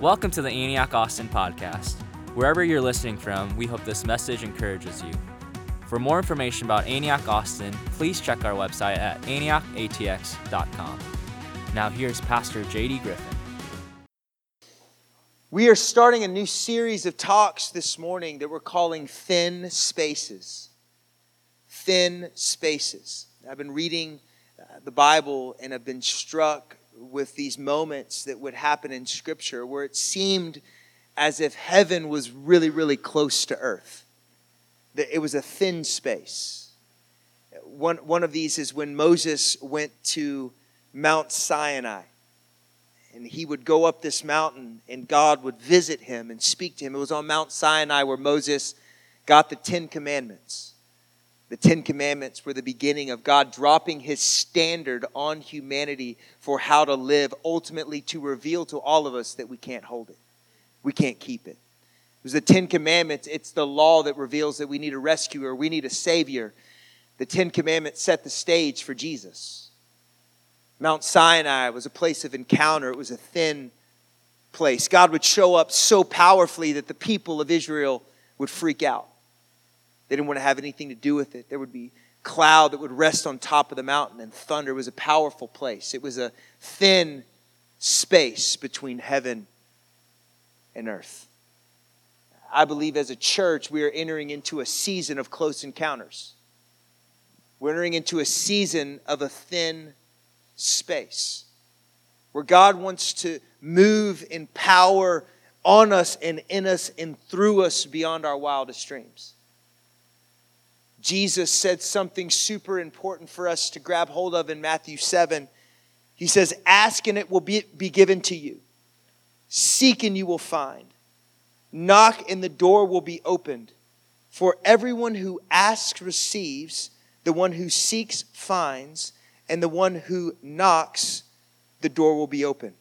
Welcome to the Antioch Austin podcast. Wherever you're listening from, we hope this message encourages you. For more information about Antioch Austin, please check our website at antiochatx.com. Now, here's Pastor JD Griffin. We are starting a new series of talks this morning that we're calling Thin Spaces. Thin Spaces. I've been reading uh, the Bible and have been struck with these moments that would happen in Scripture where it seemed as if heaven was really, really close to earth. That it was a thin space. One, one of these is when Moses went to Mount Sinai. And he would go up this mountain, and God would visit him and speak to him. It was on Mount Sinai where Moses got the Ten Commandments. The Ten Commandments were the beginning of God dropping his standard on humanity for how to live, ultimately to reveal to all of us that we can't hold it. We can't keep it. It was the Ten Commandments. It's the law that reveals that we need a rescuer, we need a savior. The Ten Commandments set the stage for Jesus. Mount Sinai was a place of encounter, it was a thin place. God would show up so powerfully that the people of Israel would freak out. They didn't want to have anything to do with it. There would be cloud that would rest on top of the mountain, and thunder was a powerful place. It was a thin space between heaven and earth. I believe as a church, we are entering into a season of close encounters. We're entering into a season of a thin space where God wants to move in power on us and in us and through us beyond our wildest dreams. Jesus said something super important for us to grab hold of in Matthew 7. He says, Ask and it will be, be given to you, seek and you will find, knock and the door will be opened. For everyone who asks receives, the one who seeks finds, and the one who knocks, the door will be open.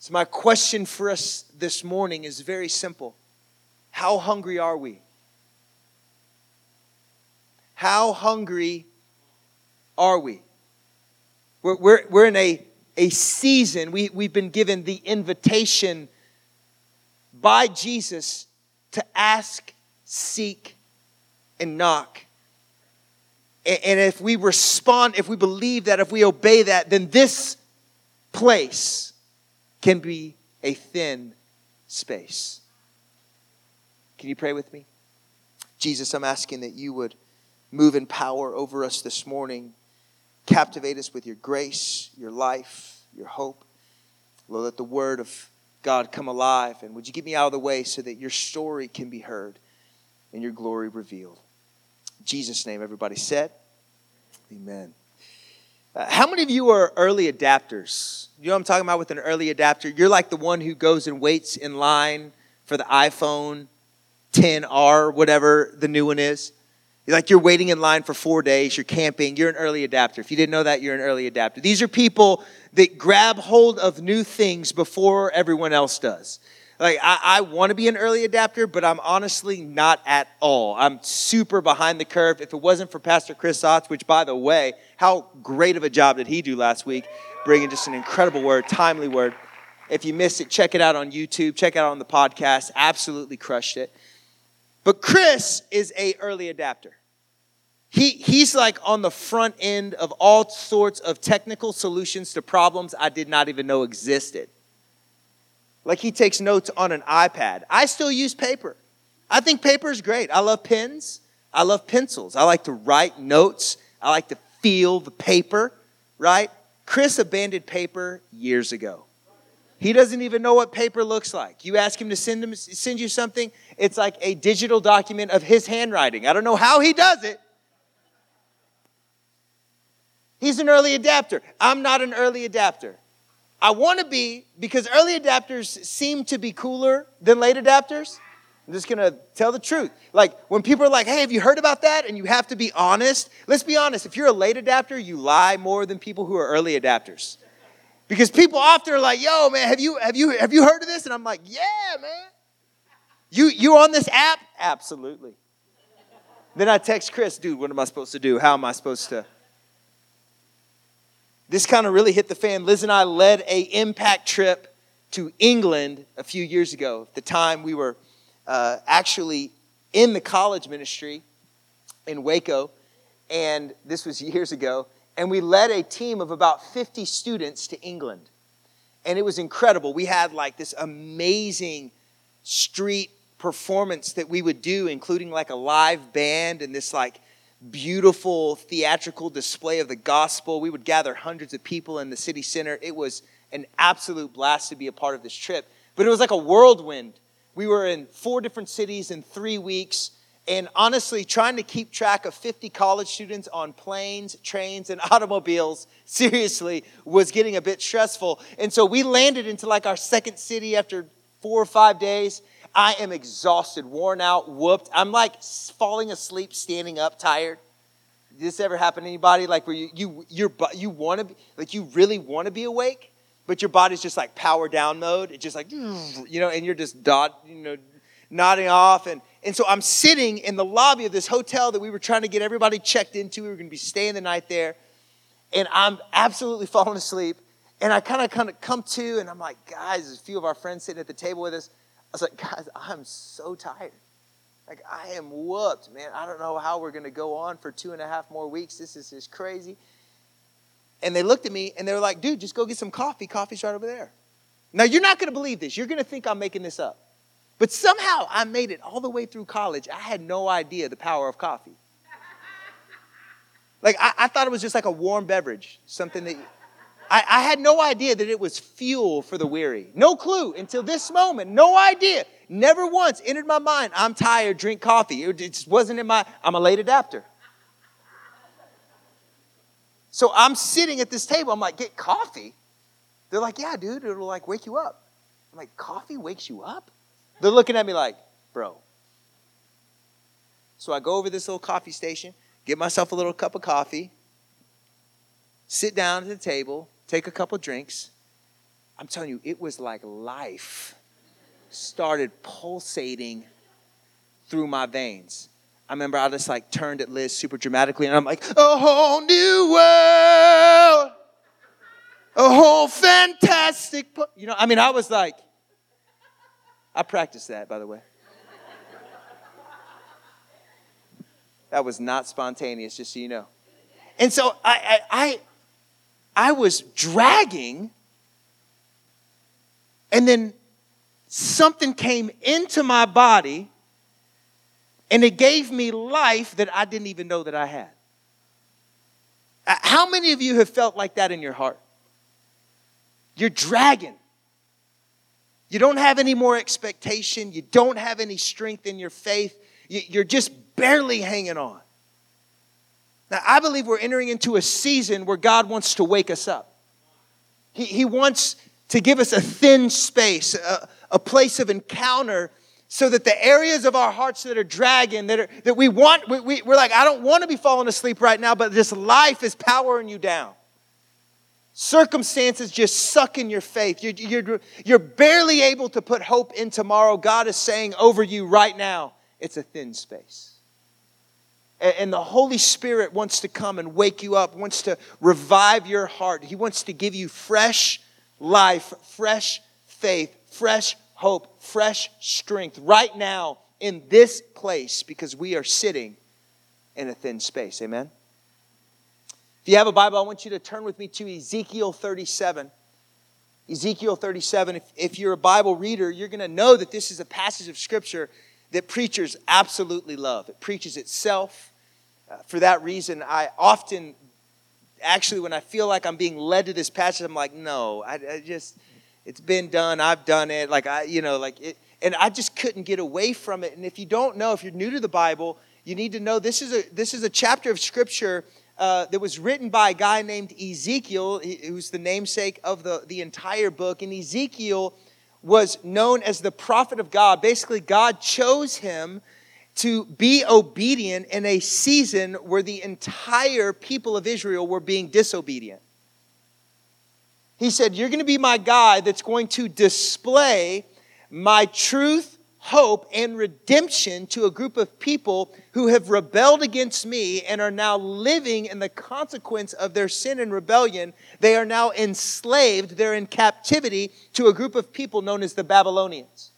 So, my question for us this morning is very simple How hungry are we? How hungry are we? We're, we're, we're in a, a season, we, we've been given the invitation by Jesus to ask, seek, and knock. And if we respond, if we believe that, if we obey that, then this place can be a thin space. Can you pray with me? Jesus, I'm asking that you would move in power over us this morning. Captivate us with your grace, your life, your hope. Lord, let the word of God come alive. And would you get me out of the way so that your story can be heard and your glory revealed? In Jesus' name, everybody said, Amen. Uh, how many of you are early adapters? You know what I'm talking about with an early adapter? You're like the one who goes and waits in line for the iPhone 10R, whatever the new one is. Like you're waiting in line for four days, you're camping, you're an early adapter. If you didn't know that, you're an early adapter. These are people that grab hold of new things before everyone else does. Like, I, I want to be an early adapter, but I'm honestly not at all. I'm super behind the curve. If it wasn't for Pastor Chris Otts, which, by the way, how great of a job did he do last week, bringing just an incredible word, timely word. If you missed it, check it out on YouTube, check it out on the podcast. Absolutely crushed it. But Chris is a early adapter. He, he's like on the front end of all sorts of technical solutions to problems I did not even know existed. Like he takes notes on an iPad. I still use paper. I think paper is great. I love pens. I love pencils. I like to write notes. I like to feel the paper, right? Chris abandoned paper years ago. He doesn't even know what paper looks like. You ask him to send, him, send you something, it's like a digital document of his handwriting. I don't know how he does it. He's an early adapter. I'm not an early adapter. I want to be because early adapters seem to be cooler than late adapters. I'm just gonna tell the truth. Like when people are like, hey, have you heard about that? And you have to be honest. Let's be honest. If you're a late adapter, you lie more than people who are early adapters. Because people often are like, yo, man, have you have you have you heard of this? And I'm like, yeah, man. You you on this app? Absolutely. Then I text Chris, dude, what am I supposed to do? How am I supposed to? This kind of really hit the fan. Liz and I led a impact trip to England a few years ago. At the time, we were uh, actually in the college ministry in Waco, and this was years ago. And we led a team of about 50 students to England. And it was incredible. We had like this amazing street performance that we would do, including like a live band and this like beautiful theatrical display of the gospel. We would gather hundreds of people in the city center. It was an absolute blast to be a part of this trip. But it was like a whirlwind. We were in four different cities in three weeks. And honestly, trying to keep track of 50 college students on planes, trains, and automobiles, seriously, was getting a bit stressful. And so we landed into like our second city after four or five days. I am exhausted, worn out, whooped. I'm like falling asleep, standing up, tired. Did this ever happen to anybody? Like where you you you you want to be like you really want to be awake, but your body's just like power down mode. It's just like you know, and you're just dot you know nodding off and and so I'm sitting in the lobby of this hotel that we were trying to get everybody checked into. We were going to be staying the night there. And I'm absolutely falling asleep. And I kind of kind of come to, and I'm like, guys, a few of our friends sitting at the table with us. I was like, guys, I'm so tired. Like, I am whooped, man. I don't know how we're going to go on for two and a half more weeks. This is just crazy. And they looked at me and they were like, dude, just go get some coffee. Coffee's right over there. Now, you're not going to believe this. You're going to think I'm making this up. But somehow I made it all the way through college. I had no idea the power of coffee. Like, I, I thought it was just like a warm beverage, something that I, I, had no idea that it was fuel for the weary. No clue until this moment. No idea. Never once entered my mind, I'm tired, drink coffee. It just wasn't in my, I'm a late adapter. So I'm sitting at this table. I'm like, get coffee? They're like, yeah, dude, it'll like wake you up. I'm like, coffee wakes you up? They're looking at me like, bro. So I go over this little coffee station, get myself a little cup of coffee, sit down at the table, take a couple drinks. I'm telling you, it was like life started pulsating through my veins. I remember I just like turned at Liz super dramatically and I'm like, a whole new world, a whole fantastic, you know, I mean, I was like, I practiced that, by the way. That was not spontaneous, just so you know. And so I, I, I, I was dragging, and then something came into my body, and it gave me life that I didn't even know that I had. Uh, how many of you have felt like that in your heart? You're dragging. You don't have any more expectation. You don't have any strength in your faith. You're just barely hanging on. Now, I believe we're entering into a season where God wants to wake us up. He, he wants to give us a thin space, a, a place of encounter, so that the areas of our hearts that are dragging, that, are, that we want, we, we, we're like, I don't want to be falling asleep right now, but this life is powering you down. Circumstances just sucking your faith. You're, you're, you're barely able to put hope in tomorrow. God is saying over you right now, it's a thin space. And, the Holy Spirit wants to come and wake you up, wants to revive your heart. He wants to give you fresh life, fresh faith, fresh hope, fresh strength right now in this place because we are sitting in a thin space. Amen? If you have a Bible, I want you to turn with me to Ezekiel 37. Ezekiel 37. If, if you're a Bible reader, you're going to know that this is a passage of Scripture that preachers absolutely love. It preaches itself. Uh, for that reason, I often, actually, when I feel like I'm being led to this passage, I'm like, no, I, I just, it's been done. I've done it. Like, I, you know, like it, and I just couldn't get away from it. And if you don't know, if you're new to the Bible, you need to know this is a, this is a chapter of Scripture uh, that was written by a guy named Ezekiel, who's the namesake of the, the entire book. And Ezekiel was known as the prophet of God. Basically, God chose him to be obedient in a season where the entire people of Israel were being disobedient. He said, You're going to be my guy that's going to display my truth, hope and redemption to a group of people who have rebelled against me and are now living in the consequence of their sin and rebellion. They are now enslaved, they're in captivity to a group of people known as the Babylonians.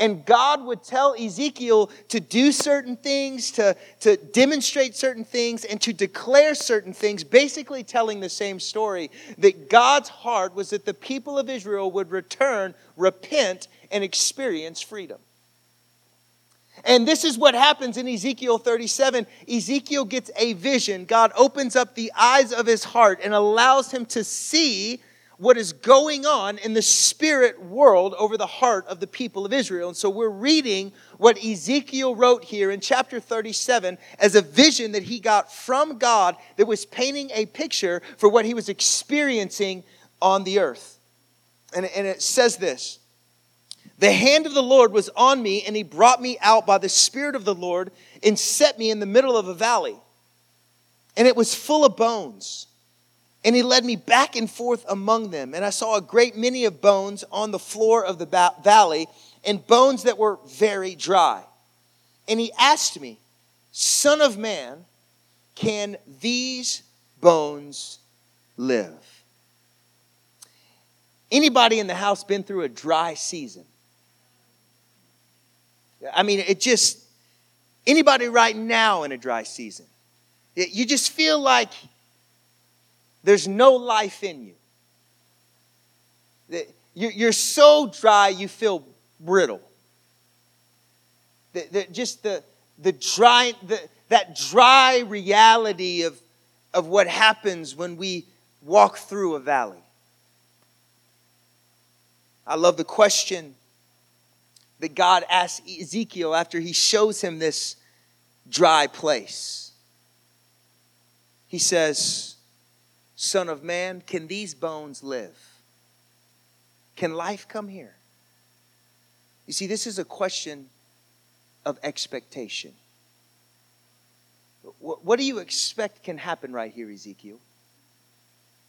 And God would tell Ezekiel to do certain things, to, to demonstrate certain things, and to declare certain things, basically telling the same story that God's heart was that the people of Israel would return, repent, and experience freedom. And this is what happens in Ezekiel 37. Ezekiel gets a vision. God opens up the eyes of his heart and allows him to see what is going on in the spirit world over the heart of the people of Israel. And so we're reading what Ezekiel wrote here in chapter 37 as a vision that he got from God that was painting a picture for what he was experiencing on the earth. And, and it says this The hand of the Lord was on me, and he brought me out by the Spirit of the Lord and set me in the middle of a valley. And it was full of bones and he led me back and forth among them. And I saw a great many of bones on the floor of the ba- valley, and bones that were very dry. And he asked me, Son of man, can these bones live? Anybody in the house been through a dry season? I mean, it just, anybody right now in a dry season? You just feel like there's no life in you. You're so dry, you feel brittle. Just the, the dry, the, that dry reality of, of what happens when we walk through a valley. I love the question that God asks Ezekiel after he shows him this dry place. He says, Son of man, can these bones live? Can life come here? You see, this is a question of expectation. What do you expect can happen right here, Ezekiel?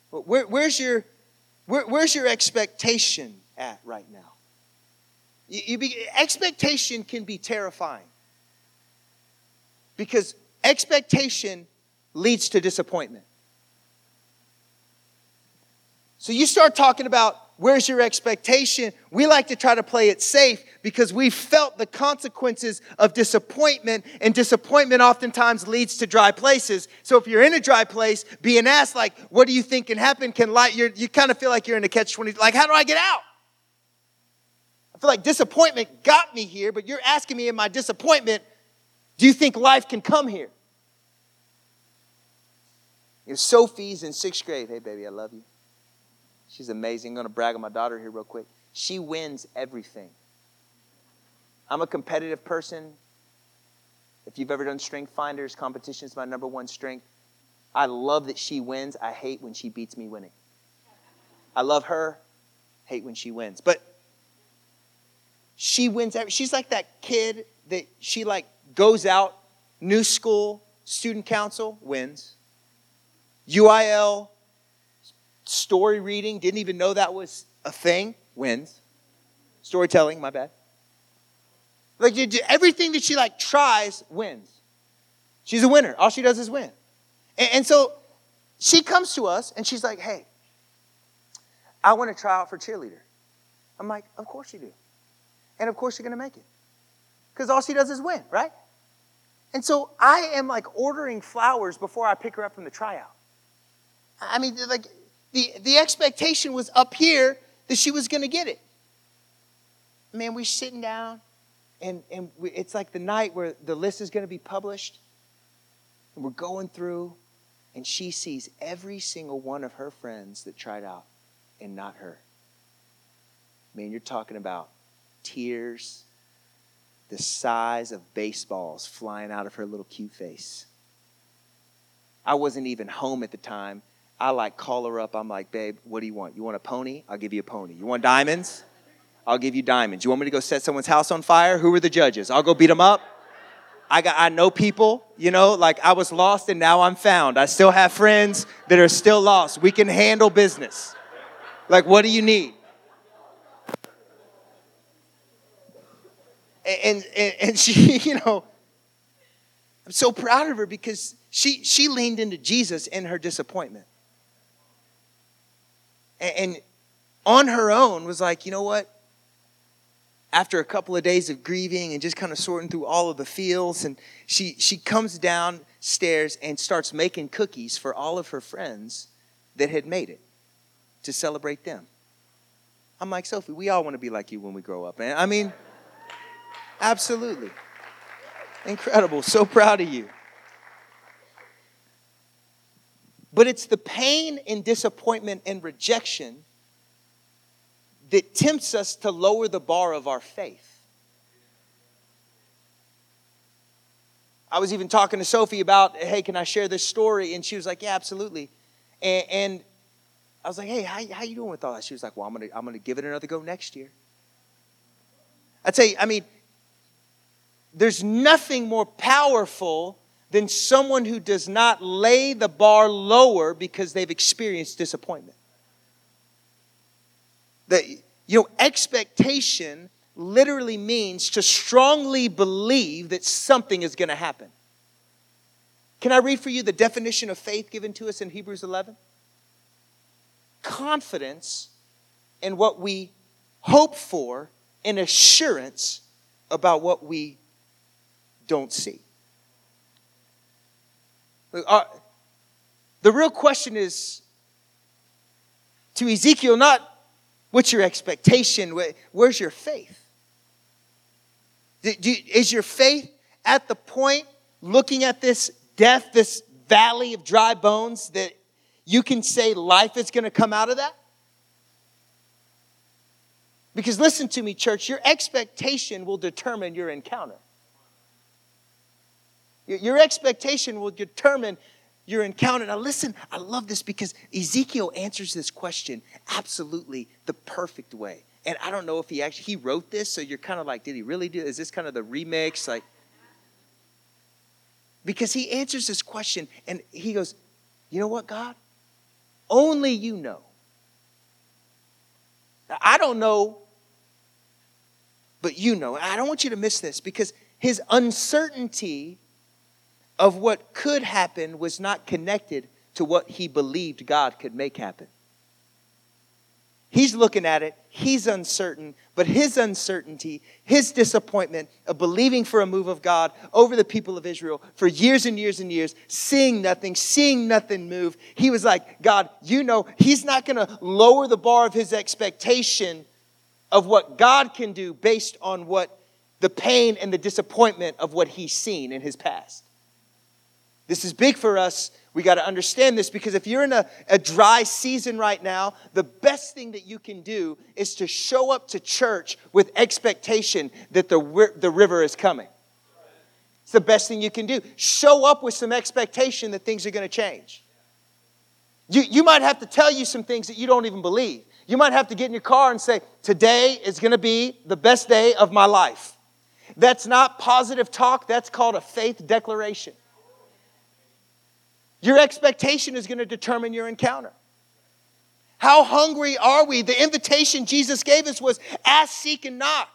Where, where's, your, where, where's your expectation at right now? You, you be, expectation can be terrifying because expectation leads to disappointment. So you start talking about where's your expectation? We like to try to play it safe because we felt the consequences of disappointment, and disappointment oftentimes leads to dry places. So if you're in a dry place, being asked, like, what do you think can happen? Can light, you kind of feel like you're in a catch 20, like, how do I get out? I feel like disappointment got me here, but you're asking me in my disappointment, do you think life can come here? You know, Sophie's in sixth grade. Hey, baby, I love you. She's amazing. I'm going to brag on my daughter here real quick. She wins everything. I'm a competitive person. If you've ever done strength finders, competition is my number one strength. I love that she wins. I hate when she beats me winning. I love her, hate when she wins. But she wins every, she's like that kid that she like goes out, new school, student council, wins. UIL, story reading, didn't even know that was a thing, wins. Storytelling, my bad. Like everything that she like tries wins. She's a winner. All she does is win. And, and so she comes to us and she's like, "Hey, I want to try out for cheerleader." I'm like, "Of course you do, and of course you're gonna make it, because all she does is win, right?" And so I am like ordering flowers before I pick her up from the tryout. I mean, like the, the expectation was up here that she was going to get it. Man, we're sitting down, and, and we, it's like the night where the list is going to be published. And we're going through, and she sees every single one of her friends that tried out, and not her. Man, you're talking about tears the size of baseballs flying out of her little cute face. I wasn't even home at the time, I like call her up. I'm like, babe, what do you want? You want a pony? I'll give you a pony. You want diamonds? I'll give you diamonds. You want me to go set someone's house on fire? Who are the judges? I'll go beat them up. I got I know people, you know, like I was lost and now I'm found. I still have friends that are still lost. We can handle business. Like what do you need? And, and, and she, you know, I'm so proud of her because she, she leaned into Jesus in her disappointment. And, on her own was like, you know what? After a couple of days of grieving and just kind of sorting through all of the feels, and she, she comes downstairs and starts making cookies for all of her friends that had made it to celebrate them. I'm like, Sophie, we all want to be like you when we grow up, man. I mean, absolutely. Incredible. So proud of you. But it's the pain and disappointment and rejection that tempts us to lower the bar of our faith. I was even talking to Sophie about, hey, can I share this story? And she was like, yeah, absolutely. And, and I was like, hey, how, how you doing with all that? She was like, well, I'm to I'm gonna give it another go next year. I'd say, I mean, there's nothing more powerful than someone who does not lay the bar lower because they've experienced disappointment. That, you know, expectation literally means to strongly believe that something is going to happen. Can I read for you the definition of faith given to us in Hebrews 11? Confidence in what we hope for and assurance about what we don't see. Uh, the real question is to Ezekiel, not what's your expectation, where's your faith? Is your faith at the point looking at this death, this valley of dry bones, that you can say life is going to come out of that? Because listen to me, church, your expectation will determine your encounter. Your expectation will determine your encounter. Now, listen, I love this because Ezekiel answers this question absolutely the perfect way. And I don't know if he actually he wrote this, so you're kind of like, did he really do? Is this kind of the remix? Like, because he answers this question and he goes, You know what, God? Only you know. I don't know, but you know. I don't want you to miss this because his uncertainty of what could happen was not connected to what he believed God could make happen. He's looking at it, he's uncertain, but his uncertainty, his disappointment of believing for a move of God over the people of Israel for years and years and years, seeing nothing, seeing nothing move, he was like, God, you know, he's not going to lower the bar of his expectation of what God can do based on what the pain and the disappointment of what he's seen in his past. This is big for us. We got to understand this because if you're in a, a dry season right now, the best thing that you can do is to show up to church with expectation that the, the river is coming. It's the best thing you can do. Show up with some expectation that things are going to change. You, you might have to tell you some things that you don't even believe. You might have to get in your car and say, Today is going to be the best day of my life. That's not positive talk, that's called a faith declaration. Your expectation is going to determine your encounter. How hungry are we? The invitation Jesus gave us was ask, seek, and knock.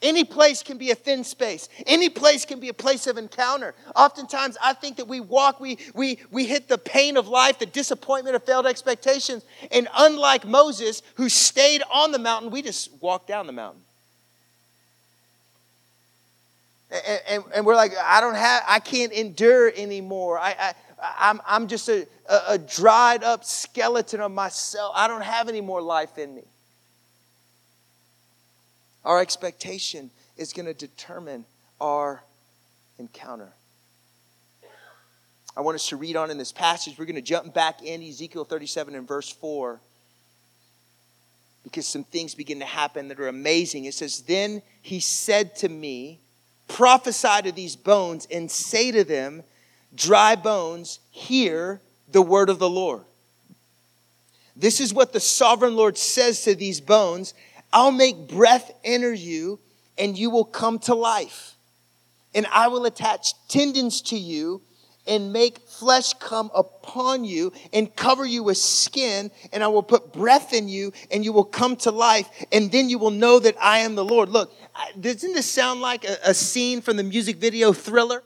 Any place can be a thin space. Any place can be a place of encounter. Oftentimes, I think that we walk, we, we, we hit the pain of life, the disappointment of failed expectations. And unlike Moses, who stayed on the mountain, we just walk down the mountain. And, and, and, we're like, I don't have, I can't endure anymore. I, I, I'm, I'm just a, a, dried up skeleton of myself. I don't have any more life in me. Our expectation is going to determine our encounter. I want us to read on in this passage. We're going to jump back in Ezekiel 37 and verse 4 because some things begin to happen that are amazing. It says, Then he said to me, prophesy to these bones and say to them, Dry bones, hear the word of the Lord. This is what the sovereign Lord says to these bones I'll make breath enter you, and you will come to life. And I will attach tendons to you and make flesh come upon you and cover you with skin, and I will put breath in you, and you will come to life, and then you will know that I am the Lord. Look, doesn't this sound like a, a scene from the music video Thriller?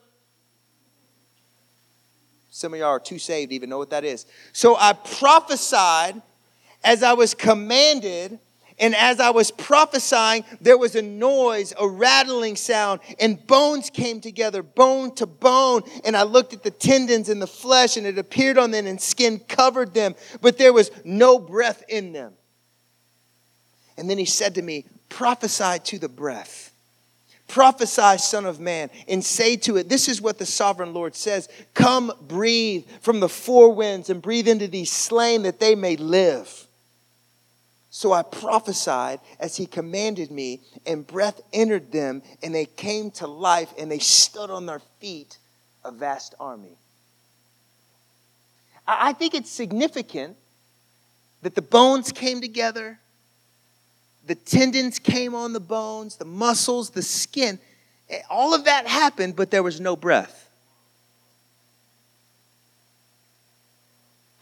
Some of y'all are too saved to even know what that is. So I prophesied as I was commanded and as I was prophesying, there was a noise, a rattling sound, and bones came together, bone to bone. And I looked at the tendons and the flesh, and it appeared on them, and skin covered them, but there was no breath in them. And then he said to me, Prophesy to the breath. Prophesy, Son of Man, and say to it, This is what the sovereign Lord says Come, breathe from the four winds, and breathe into these slain that they may live. So I prophesied as he commanded me, and breath entered them, and they came to life, and they stood on their feet, a vast army. I think it's significant that the bones came together, the tendons came on the bones, the muscles, the skin. Eh, all of that happened, but there was no breath.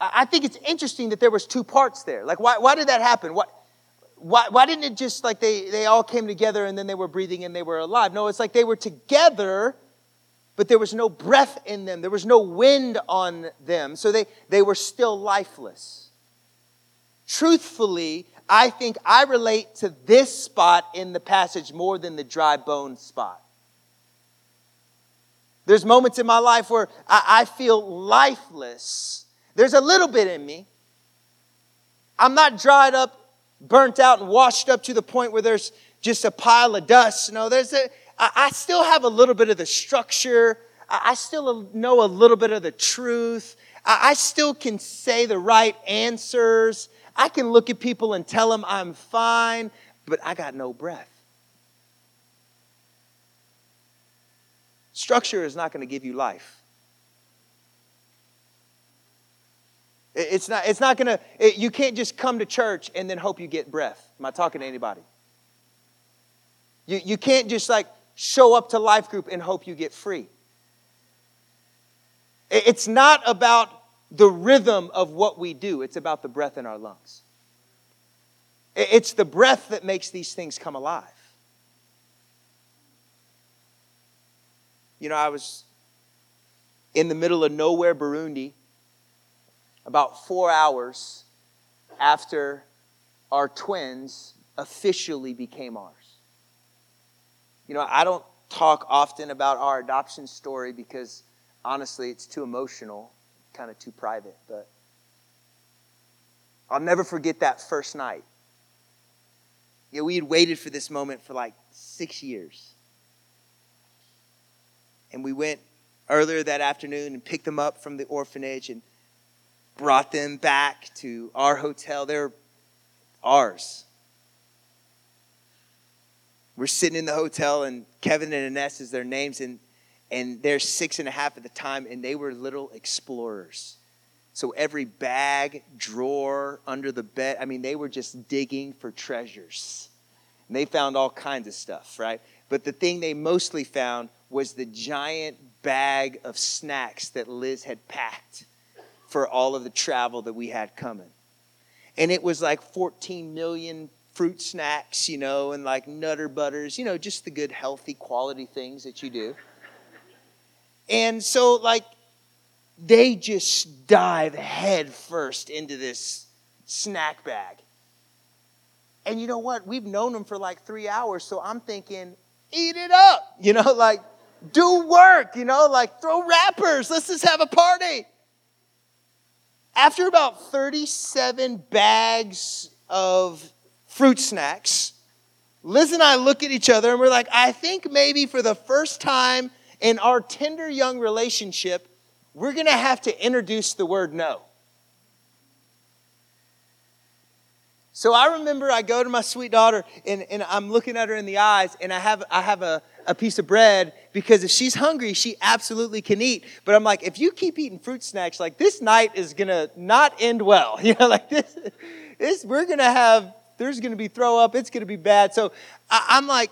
I think it's interesting that there was two parts there. Like, why, why did that happen? Why, why, why didn't it just like they, they all came together and then they were breathing and they were alive? No, it's like they were together, but there was no breath in them. There was no wind on them. So they, they were still lifeless. Truthfully, I think I relate to this spot in the passage more than the dry bone spot. There's moments in my life where I, I feel lifeless there's a little bit in me. I'm not dried up, burnt out, and washed up to the point where there's just a pile of dust. No, there's a, I, I still have a little bit of the structure. I, I still know a little bit of the truth. I, I still can say the right answers. I can look at people and tell them I'm fine, but I got no breath. Structure is not going to give you life. It's not, it's not gonna, it, you can't just come to church and then hope you get breath. Am I talking to anybody? You, you can't just like show up to life group and hope you get free. It's not about the rhythm of what we do, it's about the breath in our lungs. It's the breath that makes these things come alive. You know, I was in the middle of nowhere, Burundi, about four hours after our twins officially became ours. You know, I don't talk often about our adoption story because honestly, it's too emotional, kind of too private, but I'll never forget that first night. You know, we had waited for this moment for like six years. And we went earlier that afternoon and picked them up from the orphanage and brought them back to our hotel. They're ours. We're sitting in the hotel, and Kevin and Ines is their names, and, and they're six and a half at the time, and they were little explorers. So every bag, drawer, under the bed, I mean, they were just digging for treasures. And they found all kinds of stuff, right? But the thing they mostly found was the giant bag of snacks that Liz had packed for all of the travel that we had coming. And it was like 14 million fruit snacks, you know, and like nutter butters, you know, just the good, healthy, quality things that you do. And so, like, they just dive head first into this snack bag. And you know what? We've known them for like three hours, so I'm thinking, eat it up, you know, like, do work, you know, like, throw wrappers, let's just have a party. After about 37 bags of fruit snacks, Liz and I look at each other and we're like, I think maybe for the first time in our tender young relationship, we're going to have to introduce the word no. So I remember I go to my sweet daughter and, and I'm looking at her in the eyes and I have, I have a, a piece of bread because if she's hungry, she absolutely can eat. But I'm like, if you keep eating fruit snacks, like this night is gonna not end well. You know, like this, this we're gonna have, there's gonna be throw up, it's gonna be bad. So I, I'm like,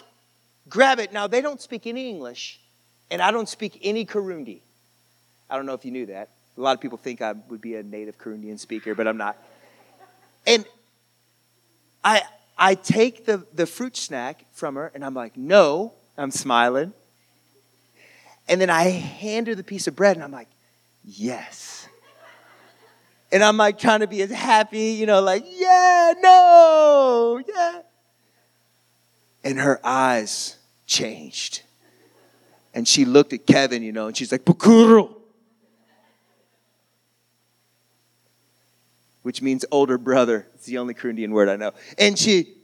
grab it. Now they don't speak any English, and I don't speak any Kirundi. I don't know if you knew that. A lot of people think I would be a native Kurundian speaker, but I'm not. And I, I take the, the fruit snack from her and I'm like, no, I'm smiling. And then I hand her the piece of bread and I'm like, yes. And I'm like trying to be as happy, you know, like, yeah, no, yeah. And her eyes changed. And she looked at Kevin, you know, and she's like, Pukuro. Which means older brother. It's the only Kurundian word I know. And she,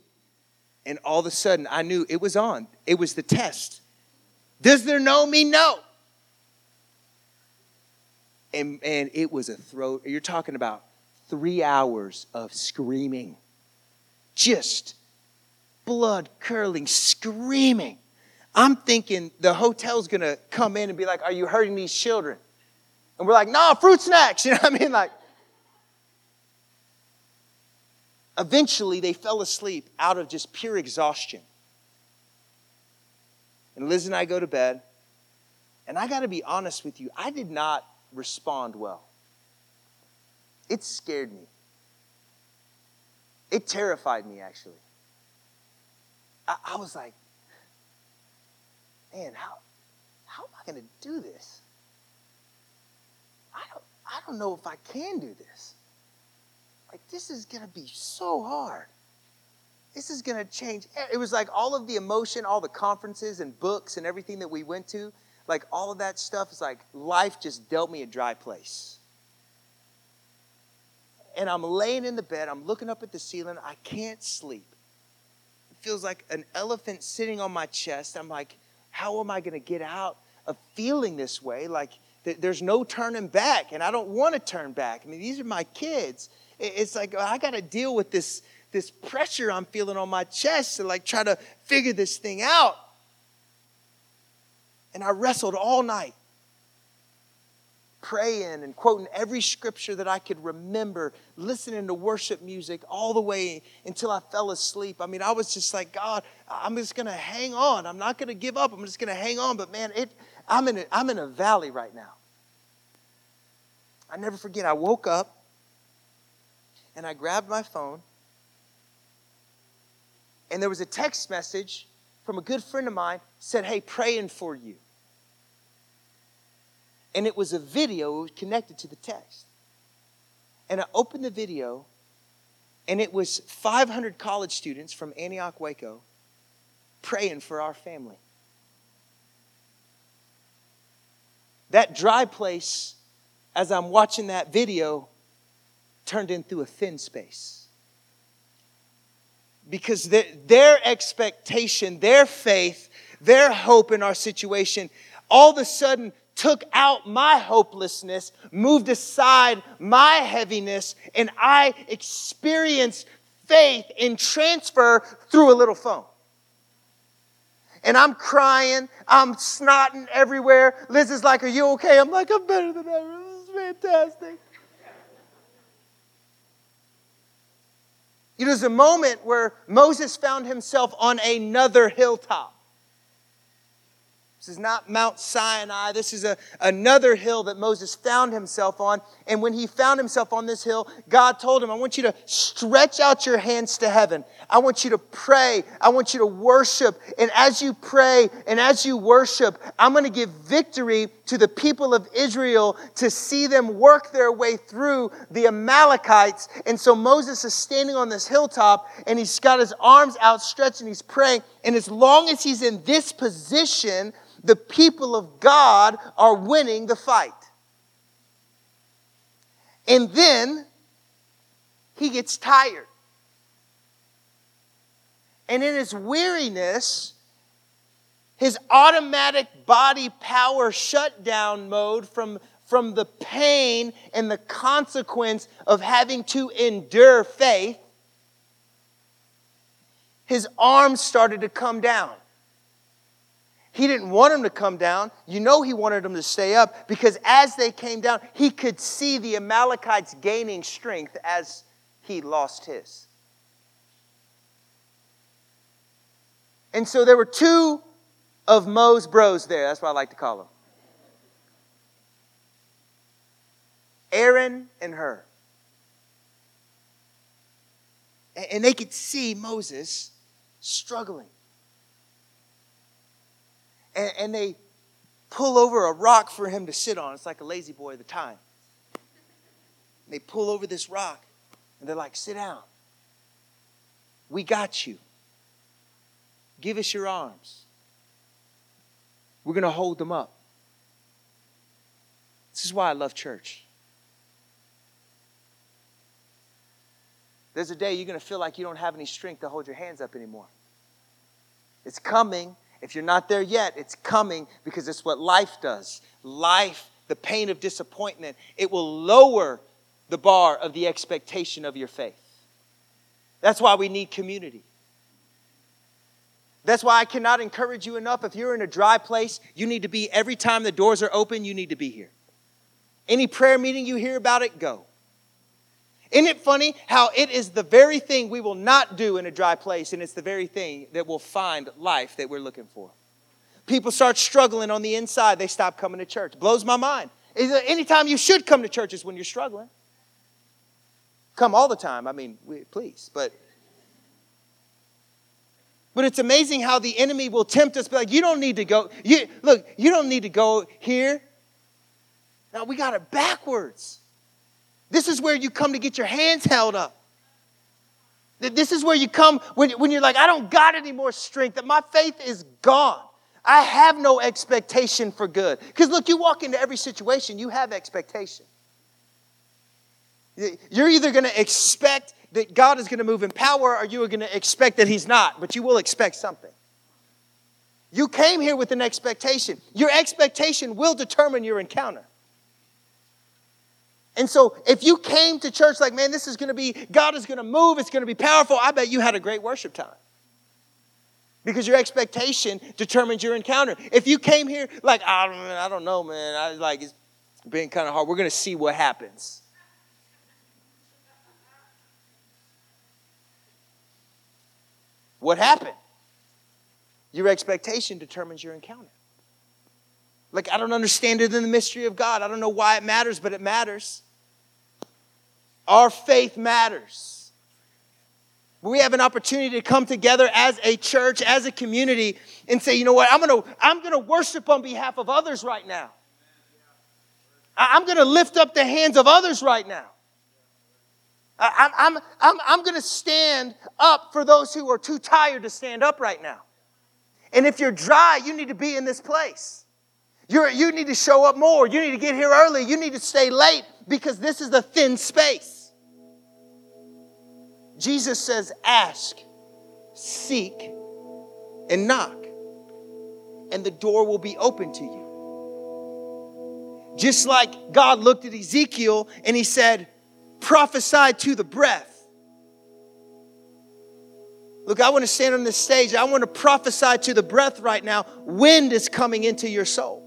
and all of a sudden I knew it was on. It was the test. Does there know me? No. And, and it was a throat. You're talking about three hours of screaming. Just blood curling, screaming. I'm thinking the hotel's gonna come in and be like, Are you hurting these children? And we're like, Nah, fruit snacks. You know what I mean? Like, eventually they fell asleep out of just pure exhaustion. And Liz and I go to bed. And I got to be honest with you, I did not respond well. It scared me. It terrified me, actually. I, I was like, man, how, how am I going to do this? I don't, I don't know if I can do this. This is going to be so hard. This is going to change. It was like all of the emotion, all the conferences and books and everything that we went to, like all of that stuff is like life just dealt me a dry place. And I'm laying in the bed, I'm looking up at the ceiling, I can't sleep It feels like an elephant sitting on my chest. I'm like, how am I going to get out of feeling this way? Like, th- there's no turning back, and I don't want to turn back. I mean, these are my kids. It's like oh, I got to deal with this, this pressure I'm feeling on my chest to like try to figure this thing out. And I wrestled all night praying and quoting every scripture that I could remember, listening to worship music all the way until I fell asleep. I mean, I was just like, God, I'm just going to hang on. I'm not going to give up. I'm just going to hang on. But man, it, I'm, in a, I'm in a valley right now. I never forget, I woke up and I grabbed my phone, and there was a text message from a good friend of mine said, Hey, praying for you and it was a video connected to the text. And I opened the video, and it was 500 college students from Antioch, Waco, praying for our family. That dry place, as I'm watching that video, turned into a thin space. Because their expectation, their faith, their hope in our situation all of a sudden took out my hopelessness, moved aside my heaviness, and I experienced faith in transfer through a little phone. And I'm crying, I'm snotting everywhere. Liz is like, Are you okay? I'm like, I'm better than ever. This is fantastic. It was a moment where Moses found himself on another hilltop. This is not Mount Sinai. This is a, another hill that Moses found himself on. And when he found himself on this hill, God told him, I want you to stretch out your hands to heaven. I want you to pray. I want you to worship. And as you pray and as you worship, I'm going to give victory to the people of Israel to see them work their way through the Amalekites. And so Moses is standing on this hilltop and he's got his arms outstretched and he's praying. And as long as he's in this position, the people of God are winning the fight. And then he gets tired. And in his weariness, his automatic body power shutdown mode from, from the pain and the consequence of having to endure faith, his arms started to come down. He didn't want them to come down. You know, he wanted them to stay up because as they came down, he could see the Amalekites gaining strength as he lost his. And so there were two of Mo's bros there. That's what I like to call them. Aaron and Hur. And they could see Moses struggling. And, and they pull over a rock for him to sit on. It's like a La-Z-Boy at the time. They pull over this rock and they're like, sit down. We got you. Give us your arms. We're going to hold them up. This is why I love church. There's a day you're going to feel like you don't have any strength to hold your hands up anymore. It's coming. If you're not there yet, it's coming because it's what life does. Life, the pain of disappointment, it will lower the bar of the expectation of your faith. That's why we need community. That's why I cannot encourage you enough. If you're in a dry place, you need to be, every time the doors are open, you need to be here. Any prayer meeting you hear about it, go. Isn't it funny how it is the very thing we will not do in a dry place, and it's the very thing that will find life that we're looking for? People start struggling on the inside, they stop coming to church. Blows my mind. Anytime you should come to church is when you're struggling. Come all the time. I mean, please, but but it's amazing how the enemy will tempt us, be like, you don't need to go. You, look, you don't need to go here. Now we got it backwards. This is where you come to get your hands held up. This is where you come when, when you're like, I don't got any more strength, that my faith is gone. I have no expectation for good. Because look, you walk into every situation, you have expectation. You're either going to expect that God is going to move in power or you are going to expect that He's not, but you will expect something. You came here with an expectation. Your expectation will determine your encounter. And so, if you came to church like, man, this is going to be, God is going to move, it's going to be powerful, I bet you had a great worship time. Because your expectation determines your encounter. If you came here like, I don't, I don't know, man, I like, it's been kind of hard, we're going to see what happens. What happened? Your expectation determines your encounter. Like, I don't understand it in the mystery of God. I don't know why it matters, but it matters. Our faith matters. We have an opportunity to come together as a church, as a community, and say, you know what, I'm gonna, I'm gonna worship on behalf of others right now. I'm gonna lift up the hands of others right now. I'm, I'm, I'm, I'm going to stand up for those who are too tired to stand up right now. And if you're dry, you need to be in this place. You're, you need to show up more. You need to get here early. You need to stay late because this is a thin space. Jesus says, Ask, seek, and knock, and the door will be open to you. Just like God looked at Ezekiel and he said, Prophesy to the breath. Look, I want to stand on this stage. I want to prophesy to the breath right now. Wind is coming into your soul.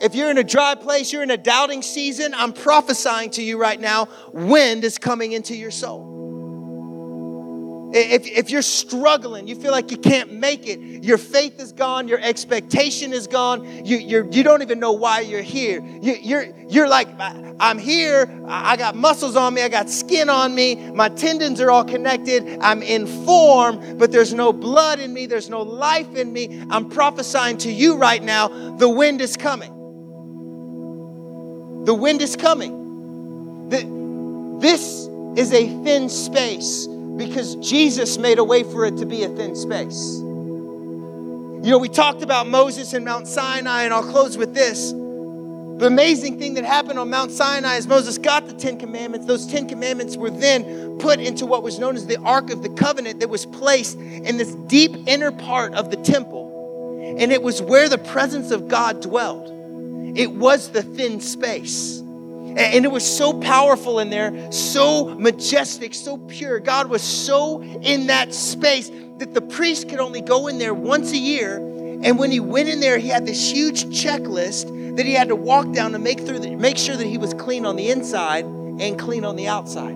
If you're in a dry place, you're in a doubting season, I'm prophesying to you right now. Wind is coming into your soul. If, if you're struggling, you feel like you can't make it, your faith is gone, your expectation is gone, you, you're, you don't even know why you're here. You, you're, you're like, I'm here, I got muscles on me, I got skin on me, my tendons are all connected, I'm in form, but there's no blood in me, there's no life in me. I'm prophesying to you right now the wind is coming. The wind is coming. The, this is a thin space because Jesus made a way for it to be a thin space. You know, we talked about Moses and Mount Sinai, and I'll close with this. The amazing thing that happened on Mount Sinai is Moses got the Ten Commandments. Those Ten Commandments were then put into what was known as the Ark of the Covenant that was placed in this deep inner part of the temple. And it was where the presence of God dwelled. It was the thin space. And it was so powerful in there, so majestic, so pure. God was so in that space that the priest could only go in there once a year. And when he went in there, he had this huge checklist that he had to walk down to make, through the, make sure that he was clean on the inside and clean on the outside.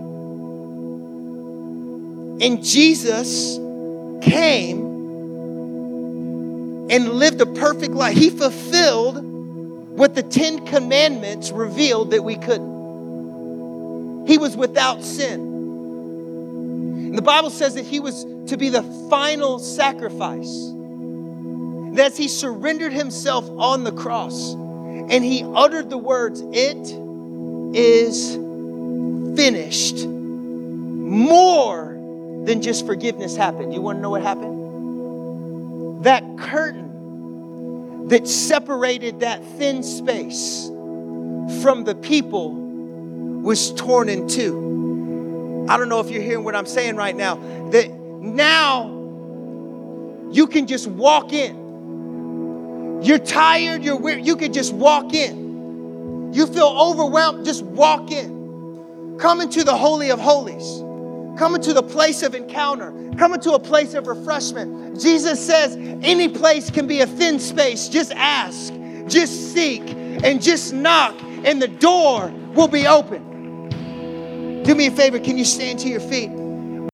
And Jesus came and lived a perfect life. He fulfilled what the Ten Commandments revealed that we couldn't. He was without sin. And the Bible says that he was to be the final sacrifice. That as he surrendered himself on the cross and he uttered the words, It is finished, more than just forgiveness happened. You want to know what happened? That curtain that separated that thin space from the people was torn in two. I don't know if you're hearing what I'm saying right now. That now you can just walk in. You're tired, you're weird, you can just walk in. You feel overwhelmed, just walk in. Come into the Holy of Holies. Come to the place of encounter. coming to a place of refreshment. Jesus says any place can be a thin space. Just ask, just seek, and just knock, and the door will be open. Do me a favor, can you stand to your feet?